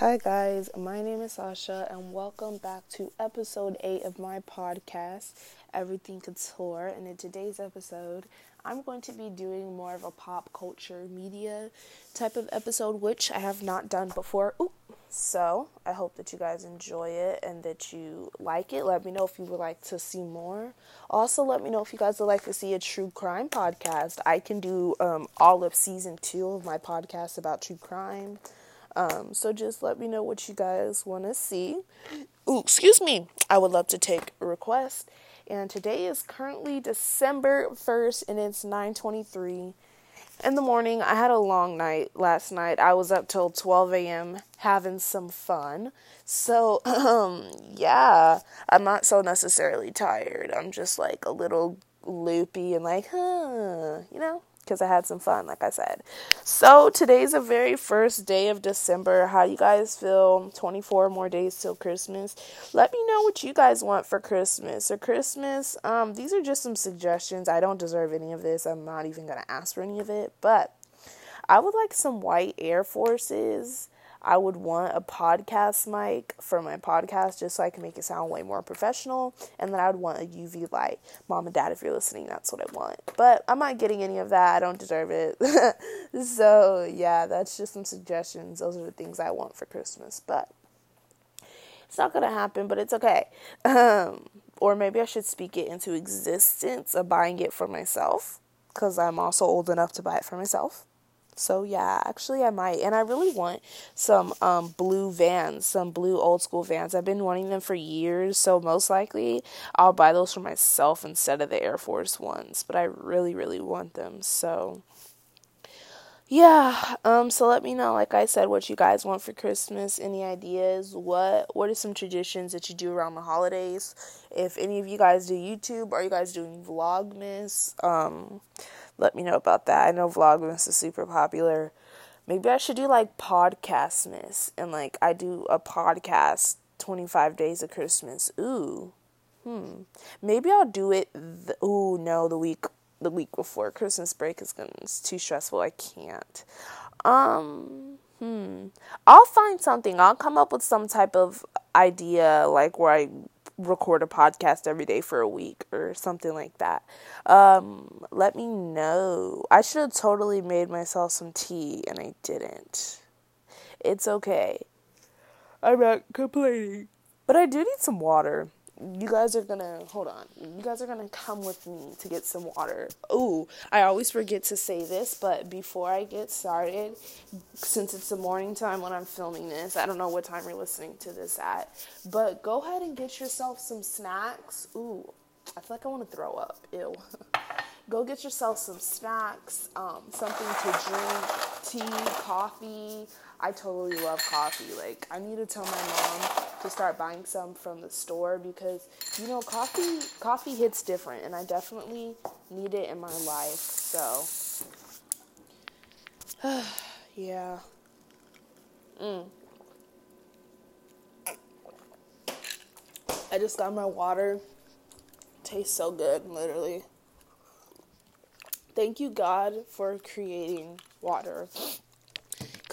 Hi, guys. My name is Sasha, and welcome back to episode 8 of my podcast, Everything Couture. And in today's episode, I'm going to be doing more of a pop culture media type of episode, which I have not done before. Ooh. So, I hope that you guys enjoy it and that you like it. Let me know if you would like to see more. Also, let me know if you guys would like to see a true crime podcast. I can do um, all of season two of my podcast about true crime. Um, so just let me know what you guys want to see. Ooh, excuse me. I would love to take a request. And today is currently December 1st and it's 9:23 in the morning. I had a long night last night. I was up till 12 a.m. having some fun. So, um, yeah, I'm not so necessarily tired. I'm just like a little loopy and like, huh, you know, because I had some fun, like I said. So today's the very first day of December. How you guys feel? 24 more days till Christmas. Let me know what you guys want for Christmas or Christmas. Um, these are just some suggestions. I don't deserve any of this. I'm not even gonna ask for any of it, but I would like some white Air Forces. I would want a podcast mic for my podcast just so I can make it sound way more professional. And then I would want a UV light. Mom and dad, if you're listening, that's what I want. But I'm not getting any of that. I don't deserve it. so, yeah, that's just some suggestions. Those are the things I want for Christmas. But it's not going to happen, but it's okay. Um, or maybe I should speak it into existence of buying it for myself because I'm also old enough to buy it for myself. So yeah, actually I might. And I really want some um blue vans, some blue old school vans. I've been wanting them for years, so most likely I'll buy those for myself instead of the Air Force ones, but I really really want them. So yeah, um so let me know like I said what you guys want for Christmas, any ideas, what what are some traditions that you do around the holidays? If any of you guys do YouTube, are you guys doing Vlogmas? Um let me know about that. I know Vlogmas is super popular. Maybe I should do like Podcastmas and like I do a podcast 25 days of Christmas. Ooh. Hmm. Maybe I'll do it the, ooh no, the week the week before Christmas break is gonna it's too stressful. I can't. Um hmm. I'll find something. I'll come up with some type of idea like where I record a podcast every day for a week or something like that. Um, let me know. I should have totally made myself some tea and I didn't. It's okay. I'm not complaining. But I do need some water you guys are gonna hold on. You guys are gonna come with me to get some water. Ooh, I always forget to say this, but before I get started, since it's the morning time when I'm filming this, I don't know what time you're listening to this at, but go ahead and get yourself some snacks. Ooh, I feel like I want to throw up. Ew. go get yourself some snacks, um, something to drink, tea, coffee. I totally love coffee. Like, I need to tell my mom to start buying some from the store because you know coffee coffee hits different and I definitely need it in my life. So yeah. Mm. I just got my water. Tastes so good, literally. Thank you God for creating water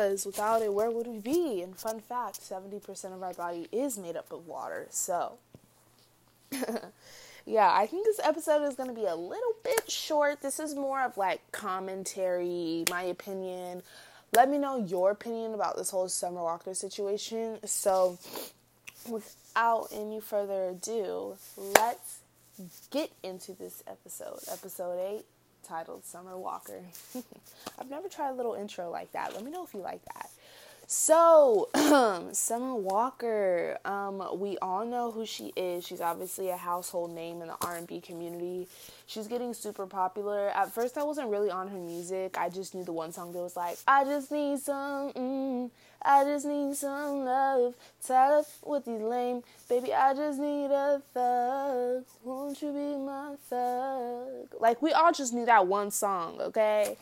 because without it, where would we be? And fun fact 70% of our body is made up of water. So, yeah, I think this episode is going to be a little bit short. This is more of like commentary, my opinion. Let me know your opinion about this whole Summer Walker situation. So, without any further ado, let's get into this episode, episode 8 titled Summer Walker. I've never tried a little intro like that. Let me know if you like that. So, Summer Walker, um, we all know who she is. She's obviously a household name in the R&B community. She's getting super popular. At first, I wasn't really on her music. I just knew the one song that was like, "I just need some, mm, I just need some love. Tired of with these lame, baby. I just need a thug. Won't you be my thug?" Like we all just knew that one song, okay?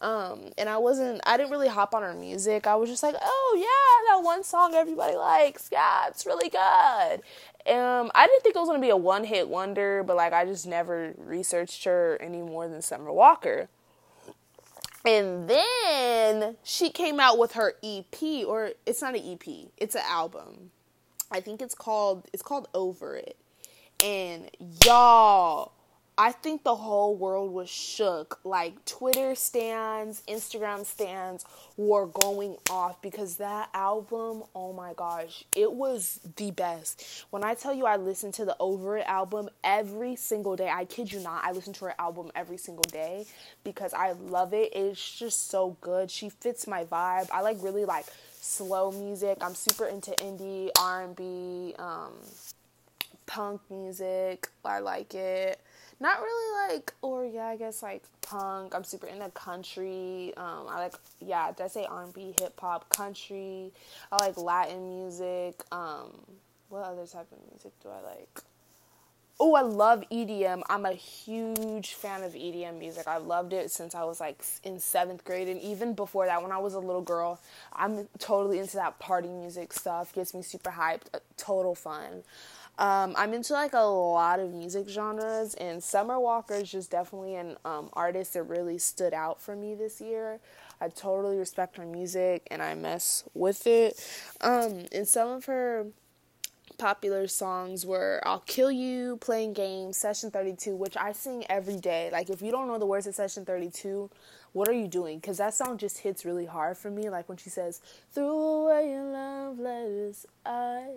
Um, and I wasn't, I didn't really hop on her music. I was just like, oh yeah, that one song everybody likes. Yeah, it's really good. Um, I didn't think it was gonna be a one hit wonder, but like I just never researched her any more than Summer Walker. And then she came out with her EP, or it's not an EP, it's an album. I think it's called it's called Over It. And y'all, I think the whole world was shook. Like Twitter stands, Instagram stands were going off because that album, oh my gosh, it was the best. When I tell you I listened to the Over It album every single day, I kid you not, I listen to her album every single day because I love it. It's just so good. She fits my vibe. I like really like slow music. I'm super into indie, R&B, um, punk music. I like it not really like or yeah i guess like punk. I'm super into country. Um i like yeah did i say r&b hip-hop country? I like latin music. Um what other type of music do i like? Oh i love edm i'm a huge fan of edm music. I loved it since i was like in seventh grade and even before that when i was a little girl. I'm totally into that party music stuff. Gets me super hyped. Total fun um, I'm into like a lot of music genres, and Summer Walker is just definitely an um, artist that really stood out for me this year. I totally respect her music and I mess with it. Um, and some of her popular songs were I'll Kill You, Playing Games, Session 32, which I sing every day. Like, if you don't know the words of Session 32, what are you doing? Because that song just hits really hard for me. Like when she says, Threw away your love letters, I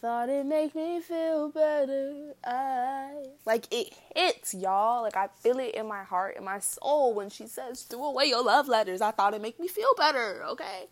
Thought it make me feel better. I like it hits, y'all. Like I feel it in my heart, in my soul when she says, "Threw away your love letters." I thought it make me feel better. Okay.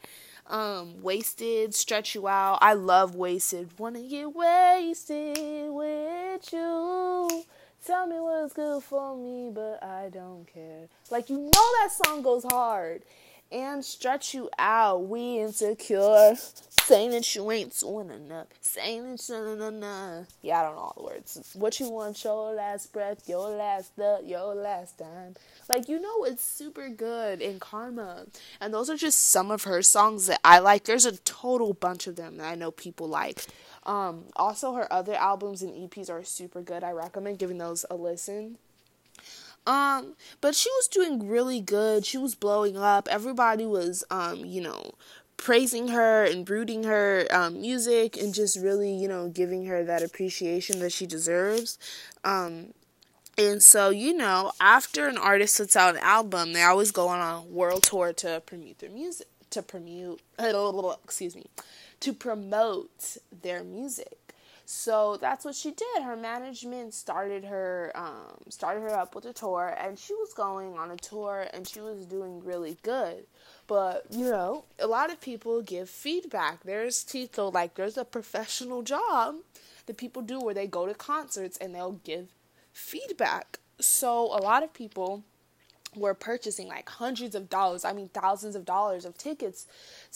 Um, wasted, stretch you out. I love wasted. Wanna get wasted with you. Tell me what's good for me, but I don't care. Like you know that song goes hard and stretch you out. We insecure, saying that you ain't doing enough, saying that you nah, nah. Yeah, I don't know all the words. What you want, your last breath, your last the, your last time. Like you know, it's super good in Karma, and those are just some of her songs that I like. There's a total bunch of them that I know people like. Um, also, her other albums and EPs are super good. I recommend giving those a listen. Um, but she was doing really good. She was blowing up. Everybody was, um, you know, praising her and rooting her um, music and just really, you know, giving her that appreciation that she deserves. Um, and so, you know, after an artist puts out an album, they always go on a world tour to promote their music, to promote, excuse me, to promote their music. So that's what she did. Her management started her um, started her up with a tour, and she was going on a tour, and she was doing really good. But you know, a lot of people give feedback. There's Tito, like there's a professional job that people do where they go to concerts and they'll give feedback. So a lot of people were purchasing like hundreds of dollars, I mean thousands of dollars of tickets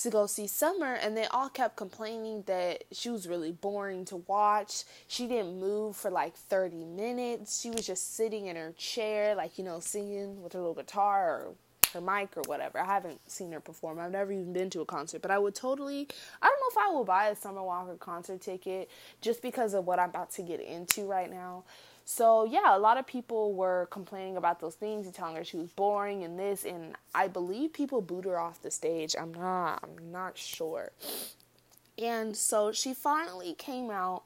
to go see Summer and they all kept complaining that she was really boring to watch. She didn't move for like 30 minutes. She was just sitting in her chair like, you know, singing with her little guitar or her mic or whatever. I haven't seen her perform. I've never even been to a concert, but I would totally I don't know if I will buy a Summer Walker concert ticket just because of what I'm about to get into right now. So yeah, a lot of people were complaining about those things and telling her she was boring and this and I believe people booed her off the stage. I'm not I'm not sure. And so she finally came out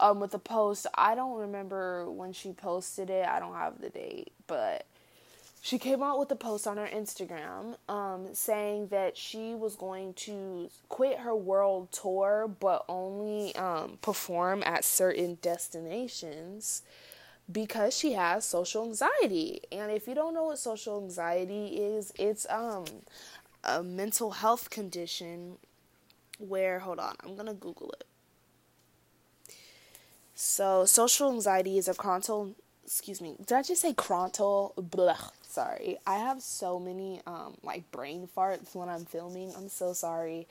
um, with a post. I don't remember when she posted it. I don't have the date, but she came out with a post on her Instagram um, saying that she was going to quit her world tour but only um, perform at certain destinations because she has social anxiety. And if you don't know what social anxiety is, it's um a mental health condition where hold on, I'm going to google it. So, social anxiety is a chronic excuse me. Did I just say chronic? Blah. Sorry. I have so many um like brain farts when I'm filming. I'm so sorry.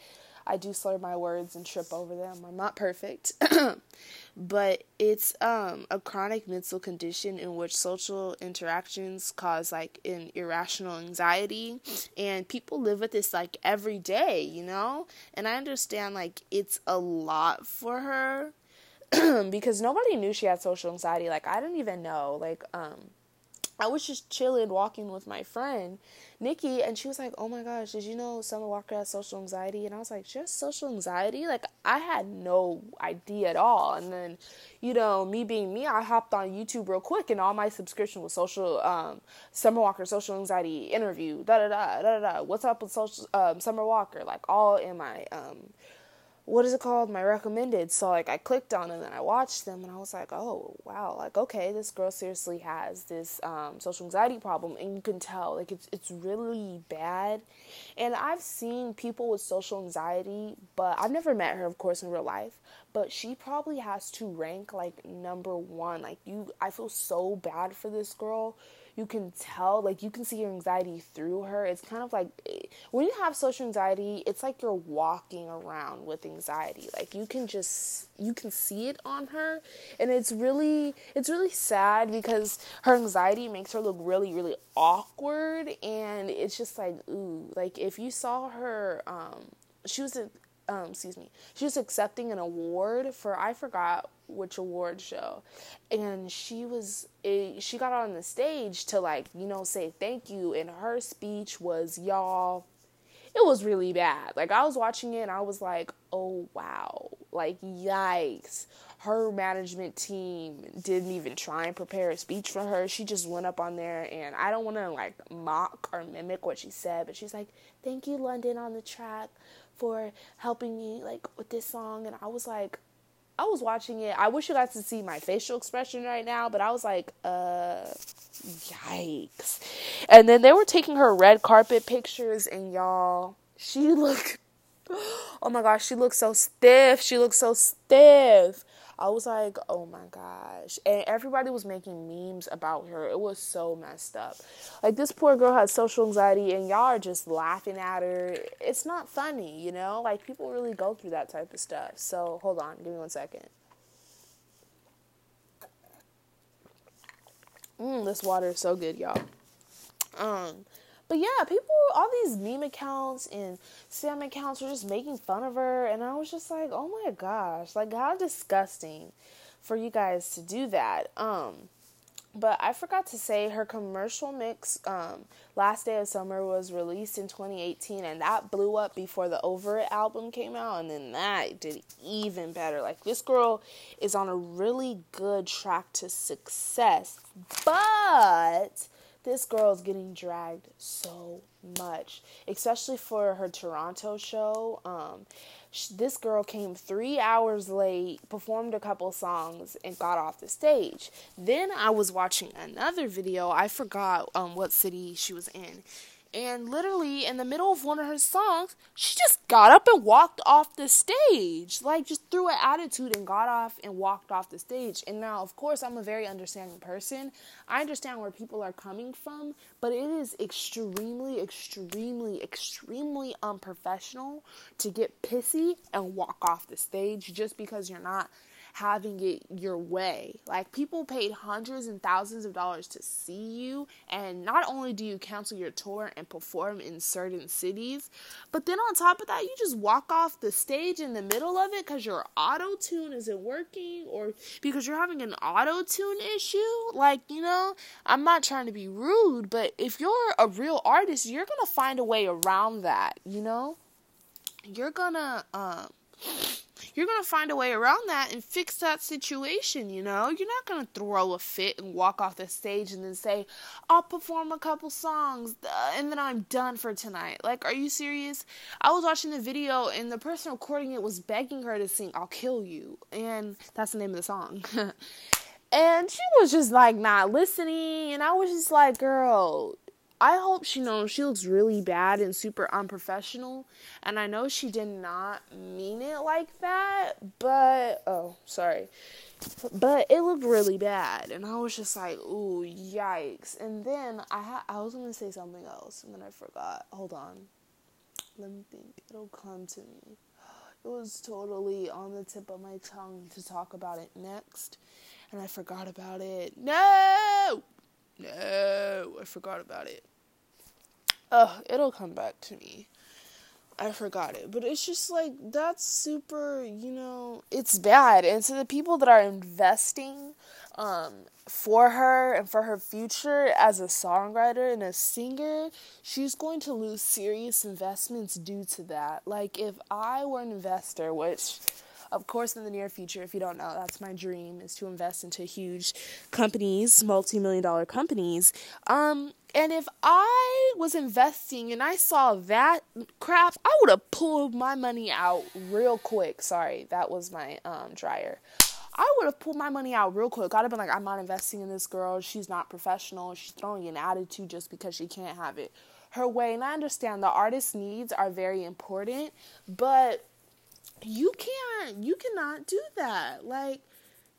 I do slur my words and trip over them. I'm not perfect. but it's um, a chronic mental condition in which social interactions cause like an irrational anxiety and people live with this like every day you know and i understand like it's a lot for her because nobody knew she had social anxiety like i didn't even know like um I was just chilling, walking with my friend Nikki, and she was like, "Oh my gosh, did you know Summer Walker has social anxiety?" And I was like, "Just social anxiety?" Like I had no idea at all. And then, you know, me being me, I hopped on YouTube real quick, and all my subscription was social um, Summer Walker social anxiety interview. Da da da da da. What's up with social um, Summer Walker? Like all in my um, what is it called? My recommended. So like I clicked on them and then I watched them and I was like, oh wow, like okay, this girl seriously has this um, social anxiety problem and you can tell like it's it's really bad. And I've seen people with social anxiety, but I've never met her, of course, in real life. But she probably has to rank like number one. Like you, I feel so bad for this girl you can tell like you can see your anxiety through her. It's kind of like when you have social anxiety it's like you're walking around with anxiety. Like you can just you can see it on her. And it's really it's really sad because her anxiety makes her look really really awkward. And it's just like ooh like if you saw her um she was a um, excuse me, she was accepting an award for I forgot which award show, and she was a, she got on the stage to like you know say thank you, and her speech was y'all. It was really bad. Like I was watching it and I was like, "Oh wow." Like yikes. Her management team didn't even try and prepare a speech for her. She just went up on there and I don't want to like mock or mimic what she said, but she's like, "Thank you London on the track for helping me like with this song and I was like I was watching it. I wish you guys could see my facial expression right now, but I was like, uh yikes. And then they were taking her red carpet pictures and y'all, she looked Oh my gosh, she looked so stiff. She looked so stiff. I was like, oh my gosh. And everybody was making memes about her. It was so messed up. Like, this poor girl has social anxiety, and y'all are just laughing at her. It's not funny, you know? Like, people really go through that type of stuff. So, hold on, give me one second. Mmm, this water is so good, y'all. Um, but yeah, people, all these meme accounts and Sam accounts were just making fun of her, and I was just like, oh my gosh, like how disgusting for you guys to do that. Um, but I forgot to say her commercial mix, um, Last Day of Summer, was released in 2018, and that blew up before the Over It album came out, and then that did even better. Like, this girl is on a really good track to success, but this girl is getting dragged so much, especially for her Toronto show. Um, this girl came three hours late, performed a couple songs, and got off the stage. Then I was watching another video. I forgot um, what city she was in and literally in the middle of one of her songs, she just got up and walked off the stage. Like just threw an attitude and got off and walked off the stage. And now, of course, I'm a very understanding person. I understand where people are coming from, but it is extremely, extremely, extremely unprofessional to get pissy and walk off the stage just because you're not having it your way. Like people paid hundreds and thousands of dollars to see you, and not only do you cancel your tour and perform in certain cities, but then on top of that, you just walk off the stage in the middle of it because your auto tune isn't working or because you're having an auto tune issue. Like, you know, I'm not trying to be rude, but if you're a real artist, you're gonna find a way around that, you know? You're gonna, um, you're going to find a way around that and fix that situation, you know? You're not going to throw a fit and walk off the stage and then say, I'll perform a couple songs uh, and then I'm done for tonight. Like, are you serious? I was watching the video and the person recording it was begging her to sing, I'll Kill You. And that's the name of the song. and she was just like not listening. And I was just like, girl, I hope she knows she looks really bad and super unprofessional. And I know she did not mean it like that, but oh, sorry. But it looked really bad, and I was just like, "Ooh, yikes!" And then I ha- I was gonna say something else, and then I forgot. Hold on, let me think. It'll come to me. It was totally on the tip of my tongue to talk about it next, and I forgot about it. No. No, I forgot about it. Oh, it'll come back to me. I forgot it. But it's just like that's super, you know, it's bad. And so the people that are investing um, for her and for her future as a songwriter and a singer, she's going to lose serious investments due to that. Like, if I were an investor, which of course in the near future if you don't know that's my dream is to invest into huge companies multi-million dollar companies um and if i was investing and i saw that crap i would have pulled my money out real quick sorry that was my um dryer I would have pulled my money out real quick. I'd have been like, I'm not investing in this girl. She's not professional. She's throwing an attitude just because she can't have it her way. And I understand the artist's needs are very important, but you can't, you cannot do that. Like,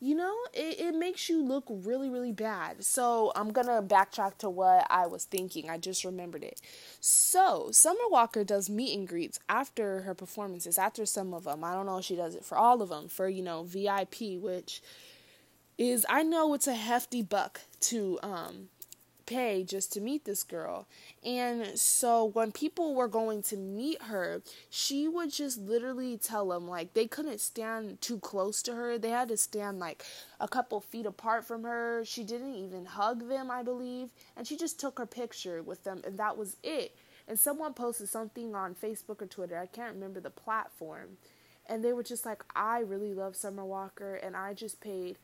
you know, it, it makes you look really, really bad. So I'm gonna backtrack to what I was thinking. I just remembered it. So Summer Walker does meet and greets after her performances, after some of them. I don't know if she does it for all of them, for, you know, VIP, which is, I know it's a hefty buck to, um, pay just to meet this girl. And so when people were going to meet her, she would just literally tell them like they couldn't stand too close to her. They had to stand like a couple feet apart from her. She didn't even hug them, I believe, and she just took her picture with them and that was it. And someone posted something on Facebook or Twitter. I can't remember the platform. And they were just like, I really love Summer Walker, and I just paid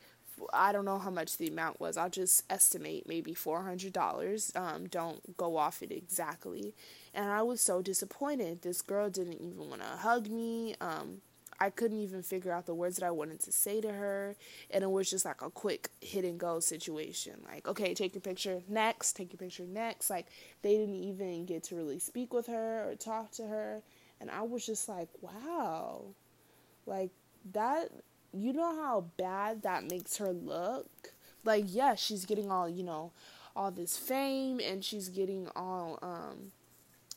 I don't know how much the amount was. I'll just estimate maybe four hundred dollars. Um, don't go off it exactly. And I was so disappointed. This girl didn't even want to hug me. Um, I couldn't even figure out the words that I wanted to say to her, and it was just like a quick hit and go situation. Like, okay, take your picture next, take your picture next. Like, they didn't even get to really speak with her or talk to her, and I was just like, wow, like that you know how bad that makes her look? Like, yeah, she's getting all, you know, all this fame and she's getting all, um,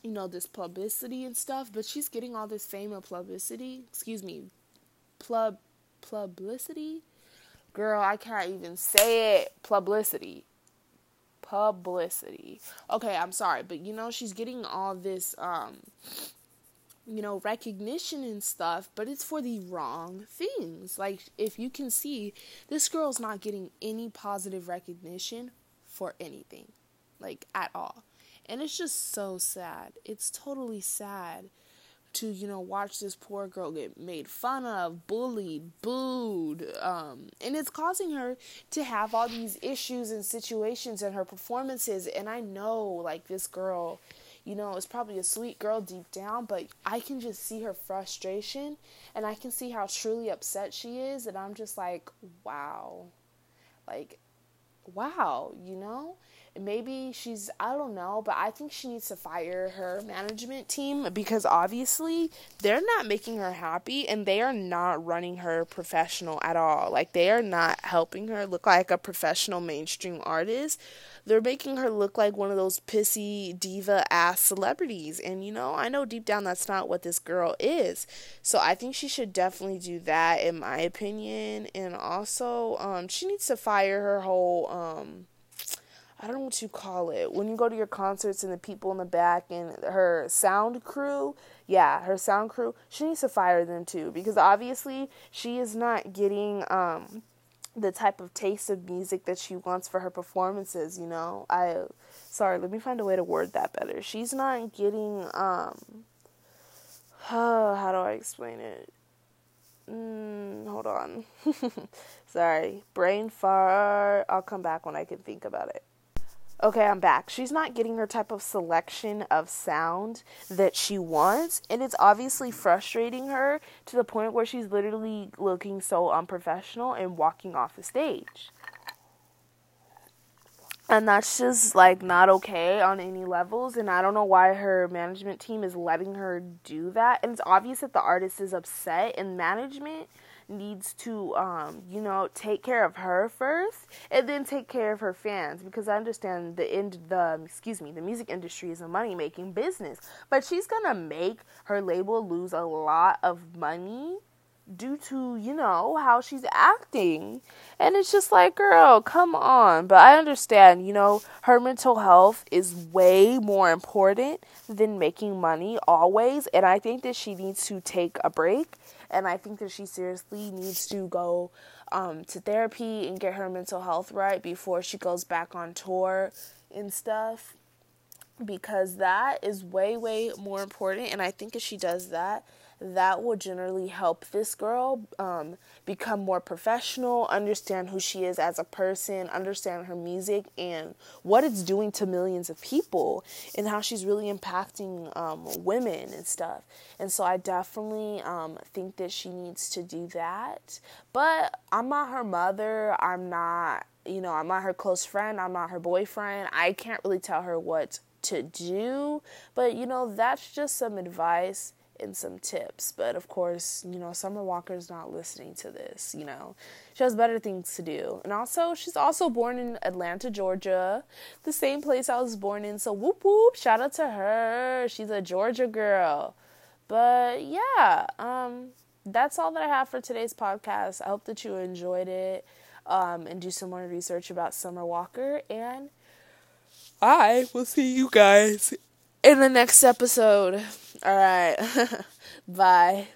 you know, this publicity and stuff, but she's getting all this fame and publicity. Excuse me, plub, publicity? Girl, I can't even say it. Publicity. Publicity. Okay, I'm sorry, but you know, she's getting all this, um, you know, recognition and stuff, but it's for the wrong things. Like, if you can see, this girl's not getting any positive recognition for anything, like, at all. And it's just so sad. It's totally sad to, you know, watch this poor girl get made fun of, bullied, booed. Um, and it's causing her to have all these issues and situations in her performances. And I know, like, this girl you know, is probably a sweet girl deep down, but I can just see her frustration and I can see how truly upset she is. And I'm just like, wow. Like, wow, you know? Maybe she's I don't know, but I think she needs to fire her management team because obviously they're not making her happy and they are not running her professional at all. Like they are not helping her look like a professional mainstream artist. They're making her look like one of those pissy diva ass celebrities. And you know, I know deep down that's not what this girl is. So I think she should definitely do that in my opinion. And also, um, she needs to fire her whole um I don't know what you call it. When you go to your concerts and the people in the back and her sound crew, yeah, her sound crew, she needs to fire them too because obviously she is not getting um the type of taste of music that she wants for her performances, you know. I sorry, let me find a way to word that better. She's not getting um uh, how do I explain it? Mm, hold on. sorry. Brain fart. I'll come back when I can think about it. Okay, I'm back. She's not getting her type of selection of sound that she wants, and it's obviously frustrating her to the point where she's literally looking so unprofessional and walking off the stage. And that's just like not okay on any levels, and I don't know why her management team is letting her do that. And it's obvious that the artist is upset, and management needs to um, you know take care of her first and then take care of her fans because I understand the end the excuse me the music industry is a money making business but she's gonna make her label lose a lot of money due to you know how she's acting. And it's just like girl come on. But i understand you know her mental health is way more important than making money always. And i think that she needs to take a break. And I think that she seriously needs to go um, to therapy and get her mental health right before she goes back on tour and stuff. Because that is way way more important. And i think if she does that that will generally help this girl um, become more professional, understand who she is as a person, understand her music and what it's doing to millions of people, and how she's really impacting um, women and stuff. And so I definitely um, think that she needs to do that. But I'm not her mother. I'm not, you know, I'm not her close friend. I'm not her boyfriend. I can't really tell her what to do. But, you know, that's just some advice and some tips. But of course, you know, Summer Walker's not listening to this, you know. She has better things to do. And also, she's also born in Atlanta, Georgia, the same place I was born in. So whoop whoop, shout out to her. She's a Georgia girl. But yeah, um that's all that I have for today's podcast. I hope that you enjoyed it. Um, and do some more research about Summer Walker and I will see you guys in the next episode. All right. Bye.